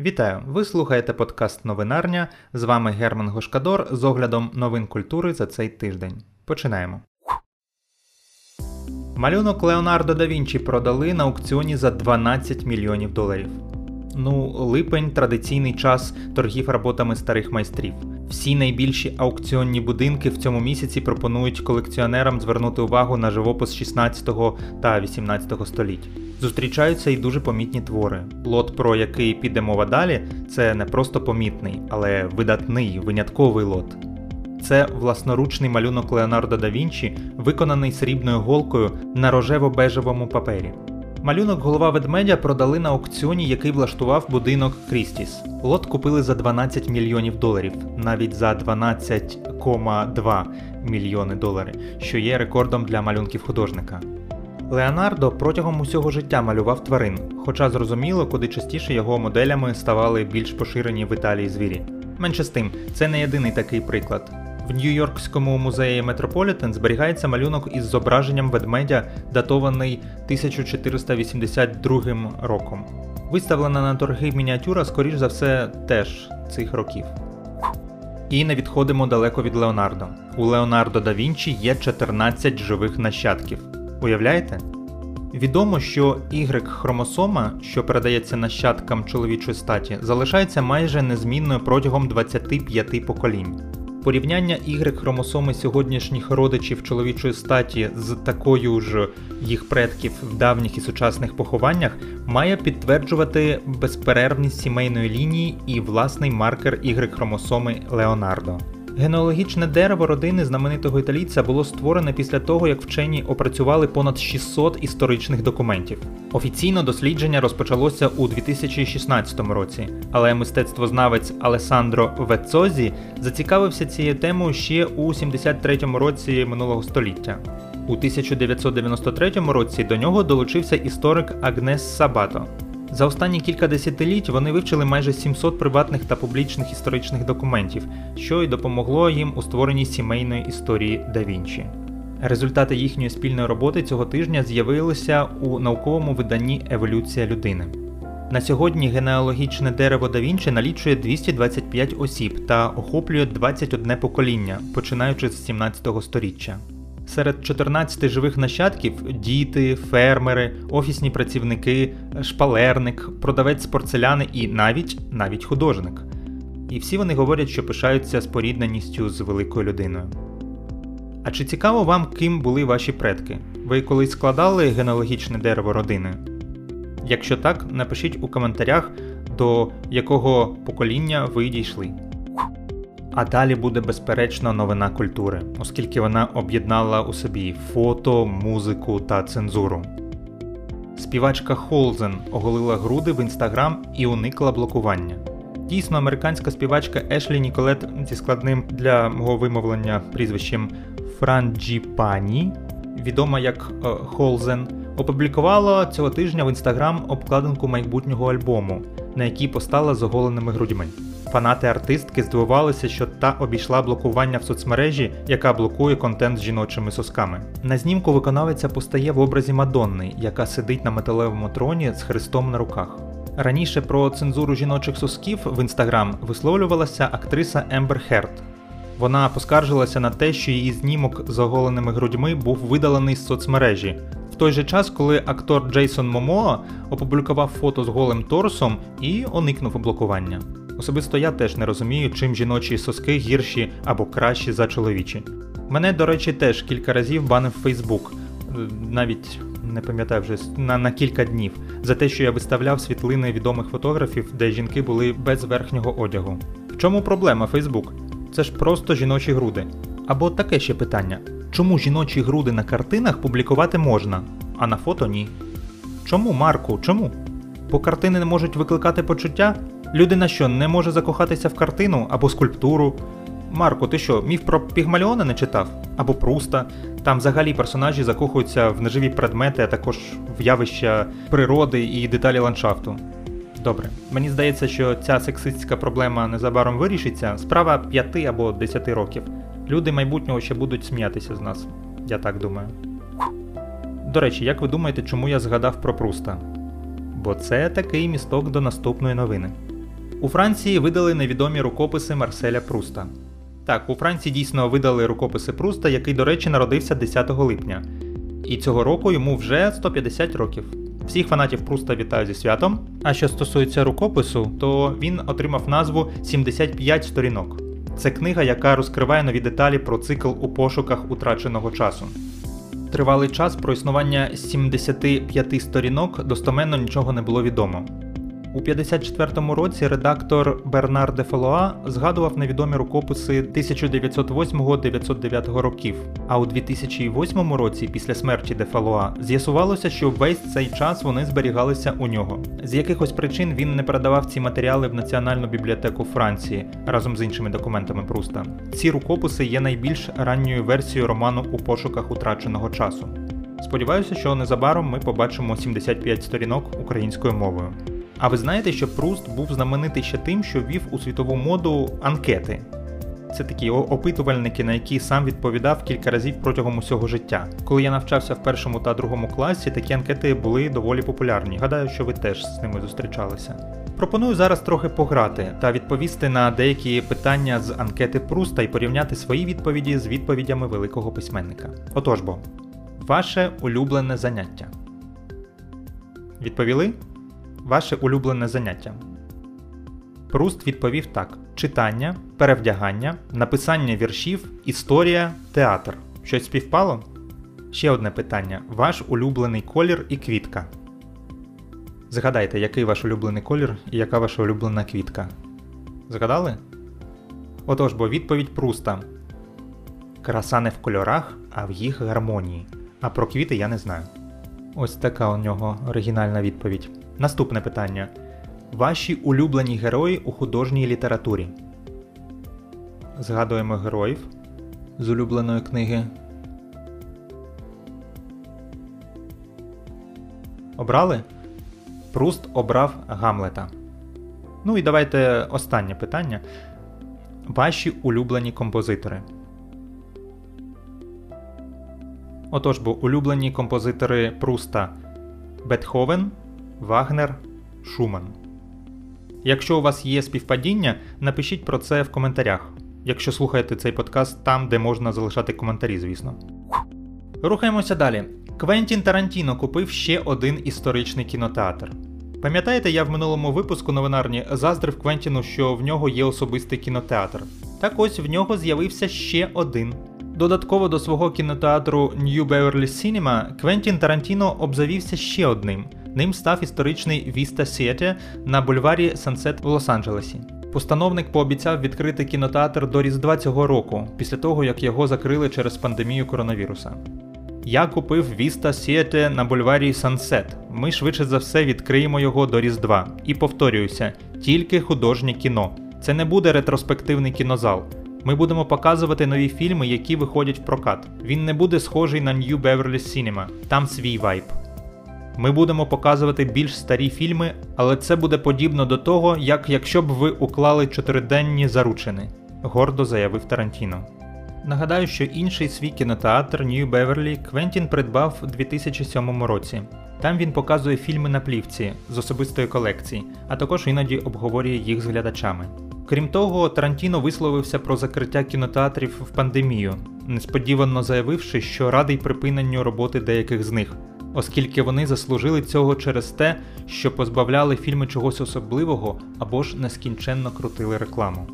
Вітаю! Ви слухаєте подкаст Новинарня. З вами Герман Гошкадор з оглядом новин культури за цей тиждень. Починаємо. Малюнок Леонардо да Вінчі продали на аукціоні за 12 мільйонів доларів. Ну, липень традиційний час торгів роботами старих майстрів. Всі найбільші аукціонні будинки в цьому місяці пропонують колекціонерам звернути увагу на живопис 16 та 18 століть. Зустрічаються і дуже помітні твори. Лот, про який піде мова далі, це не просто помітний, але видатний, винятковий лот. Це власноручний малюнок Леонардо да Вінчі, виконаний срібною голкою на рожево-бежевому папері. Малюнок голова ведмедя продали на аукціоні, який влаштував будинок Крістіс. Лот купили за 12 мільйонів доларів, навіть за 12,2 мільйони доларів, що є рекордом для малюнків художника. Леонардо протягом усього життя малював тварин, хоча зрозуміло, куди частіше його моделями ставали більш поширені в Італії звірі. Менше з тим, це не єдиний такий приклад. В Нью-Йоркському музеї Метрополітен зберігається малюнок із зображенням ведмедя, датований 1482 роком. Виставлена на торги мініатюра, скоріш за все, теж цих років. І не відходимо далеко від Леонардо. У Леонардо да Вінчі є 14 живих нащадків. Уявляєте? Відомо, що Y-хромосома, що передається нащадкам чоловічої статі, залишається майже незмінною протягом 25 поколінь. Порівняння Y-хромосоми сьогоднішніх родичів чоловічої статі з такою ж їх предків в давніх і сучасних похованнях має підтверджувати безперервність сімейної лінії і власний маркер Y-хромосоми Леонардо. Генеалогічне дерево родини знаменитого італійця було створене після того, як вчені опрацювали понад 600 історичних документів. Офіційно дослідження розпочалося у 2016 році, але мистецтвознавець Алесандро Вецозі зацікавився цією темою ще у 73-му році минулого століття. У 1993 році до нього долучився історик Агнес Сабато. За останні кілька десятиліть вони вивчили майже 700 приватних та публічних історичних документів, що й допомогло їм у створенні сімейної історії да Вінчі. Результати їхньої спільної роботи цього тижня з'явилися у науковому виданні Еволюція людини. На сьогодні генеалогічне дерево да Вінчі налічує 225 осіб та охоплює 21 покоління, починаючи з 17 століття. Серед 14 живих нащадків діти, фермери, офісні працівники, шпалерник, продавець порцеляни і навіть навіть художник. І всі вони говорять, що пишаються спорідненістю з великою людиною. А чи цікаво вам, ким були ваші предки? Ви колись складали генеалогічне дерево родини? Якщо так, напишіть у коментарях, до якого покоління ви дійшли. А далі буде безперечно новина культури, оскільки вона об'єднала у собі фото, музику та цензуру. Співачка Холзен оголила груди в інстаграм і уникла блокування. Дійсно, американська співачка Ешлі Ніколет зі складним для мого вимовлення прізвищем Франджіпані, відома як е, Холзен, опублікувала цього тижня в інстаграм обкладинку майбутнього альбому, на якій постала з оголеними грудьми. Фанати артистки здивувалися, що та обійшла блокування в соцмережі, яка блокує контент з жіночими сосками. На знімку виконавиця постає в образі Мадонни, яка сидить на металевому троні з хрестом на руках. Раніше про цензуру жіночих сосків в інстаграм висловлювалася актриса Ембер Херт. Вона поскаржилася на те, що її знімок з оголеними грудьми був видалений з соцмережі. Той же час, коли актор Джейсон Момоа опублікував фото з голим торсом і уникнув блокування. Особисто я теж не розумію, чим жіночі соски гірші або кращі за чоловічі. Мене, до речі, теж кілька разів банив Фейсбук, навіть не пам'ятаю вже на, на кілька днів, за те, що я виставляв світлини відомих фотографів, де жінки були без верхнього одягу. В чому проблема Фейсбук? Це ж просто жіночі груди. Або таке ще питання: чому жіночі груди на картинах публікувати можна, а на фото ні? Чому, Марку? Чому? Бо картини не можуть викликати почуття? Людина що, не може закохатися в картину або скульптуру? Марко, ти що, міф про Пігмаліона не читав? Або Пруста? Там взагалі персонажі закохуються в неживі предмети, а також в явища природи і деталі ландшафту. Добре, мені здається, що ця сексистська проблема незабаром вирішиться. Справа 5 або 10 років. Люди майбутнього ще будуть сміятися з нас. Я так думаю. До речі, як ви думаєте, чому я згадав про Пруста? Бо це такий місток до наступної новини. У Франції видали невідомі рукописи Марселя Пруста. Так, у Франції дійсно видали рукописи Пруста, який, до речі, народився 10 липня. І цього року йому вже 150 років. Всіх фанатів Пруста вітаю зі святом. А що стосується рукопису, то він отримав назву 75 сторінок. Це книга, яка розкриває нові деталі про цикл у пошуках утраченого часу. Тривалий час про існування 75 сторінок достоменно нічого не було відомо. У 54-му році редактор Бернар де Фелоа згадував невідомі рукописи 1908-909 років. А у 2008 році, після смерті де Фелоа, з'ясувалося, що весь цей час вони зберігалися у нього. З якихось причин він не передавав ці матеріали в Національну бібліотеку Франції разом з іншими документами Пруста. Ці рукописи є найбільш ранньою версією роману у пошуках утраченого часу. Сподіваюся, що незабаром ми побачимо 75 сторінок українською мовою. А ви знаєте, що Пруст був знаменитий ще тим, що ввів у світову моду анкети. Це такі опитувальники, на які сам відповідав кілька разів протягом усього життя. Коли я навчався в першому та другому класі, такі анкети були доволі популярні. Гадаю, що ви теж з ними зустрічалися. Пропоную зараз трохи пограти та відповісти на деякі питання з анкети Пруста і порівняти свої відповіді з відповідями великого письменника. Отож бо, ваше улюблене заняття. Відповіли? Ваше улюблене заняття. Пруст відповів так: читання, перевдягання, написання віршів, історія, театр. Щось співпало? Ще одне питання: ваш улюблений колір і квітка. Згадайте, який ваш улюблений колір і яка ваша улюблена квітка. Згадали? Отож, бо відповідь Пруста. Краса не в кольорах, а в їх гармонії. А про квіти я не знаю. Ось така у нього оригінальна відповідь. Наступне питання. Ваші улюблені герої у художній літературі. Згадуємо героїв з улюбленої книги. Обрали? Пруст обрав Гамлета. Ну і давайте останнє питання. Ваші улюблені композитори. Отож, бо улюблені композитори Пруста Бетховен, Вагнер, Шуман. Якщо у вас є співпадіння, напишіть про це в коментарях. Якщо слухаєте цей подкаст там, де можна залишати коментарі, звісно. Рухаємося далі. Квентін Тарантіно купив ще один історичний кінотеатр. Пам'ятаєте, я в минулому випуску новинарні заздрив Квентіну, що в нього є особистий кінотеатр. Так ось в нього з'явився ще один. Додатково до свого кінотеатру New Beverly Cinema Квентін Тарантіно обзавівся ще одним. Ним став історичний Vista Theatre на бульварі Сансет в Лос-Анджелесі. Постановник пообіцяв відкрити кінотеатр до Різдва цього року, після того як його закрили через пандемію коронавіруса. Я купив Vista Theatre на бульварі Сансет. Ми швидше за все відкриємо його до Різдва. І повторююся, тільки художнє кіно. Це не буде ретроспективний кінозал. Ми будемо показувати нові фільми, які виходять в прокат. Він не буде схожий на New Beverly Cinema, там свій вайб. Ми будемо показувати більш старі фільми, але це буде подібно до того, як якщо б ви уклали чотириденні заручини, гордо заявив Тарантіно. Нагадаю, що інший свій кінотеатр New Beverly Квентін придбав у 2007 році. Там він показує фільми на плівці з особистої колекції, а також іноді обговорює їх з глядачами. Крім того, Тарантіно висловився про закриття кінотеатрів в пандемію, несподівано заявивши, що радий припиненню роботи деяких з них, оскільки вони заслужили цього через те, що позбавляли фільми чогось особливого або ж нескінченно крутили рекламу.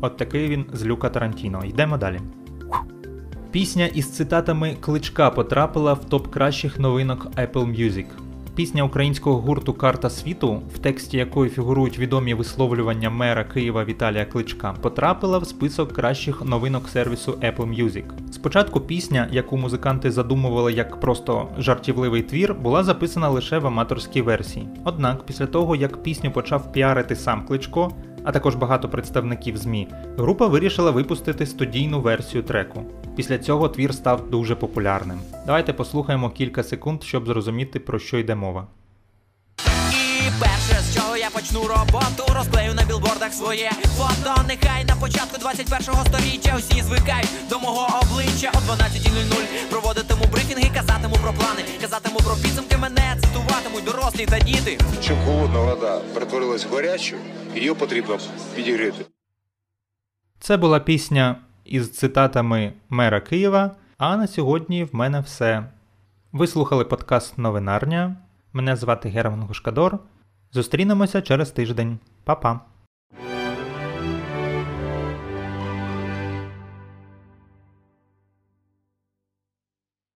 От такий він з Люка Тарантіно. Йдемо далі. Пісня із цитатами кличка потрапила в топ кращих новинок Apple Music. Пісня українського гурту Карта світу, в тексті якої фігурують відомі висловлювання мера Києва Віталія Кличка, потрапила в список кращих новинок сервісу Apple Music. Спочатку пісня, яку музиканти задумували як просто жартівливий твір, була записана лише в аматорській версії. Однак, після того як пісню почав піарити сам Кличко, а також багато представників ЗМІ, група вирішила випустити студійну версію треку. Після цього твір став дуже популярним. Давайте послухаємо кілька секунд, щоб зрозуміти, про що йде мова. І перше, з чого я почну роботу, розклею на білбордах своє фото. Нехай на початку 21-го сторіччя усі звикають до мого обличчя о 12.00 Проводитиму брифінги, казатиму про плани, казатиму про підсумки мене цитувати спостерігатимуть дорослі та діти. Щоб холодна вода перетворилась в гарячу, її потрібно підігріти. Це була пісня із цитатами мера Києва. А на сьогодні в мене все. Ви слухали подкаст Новинарня. Мене звати Герман Гушкадор. Зустрінемося через тиждень. Па-па!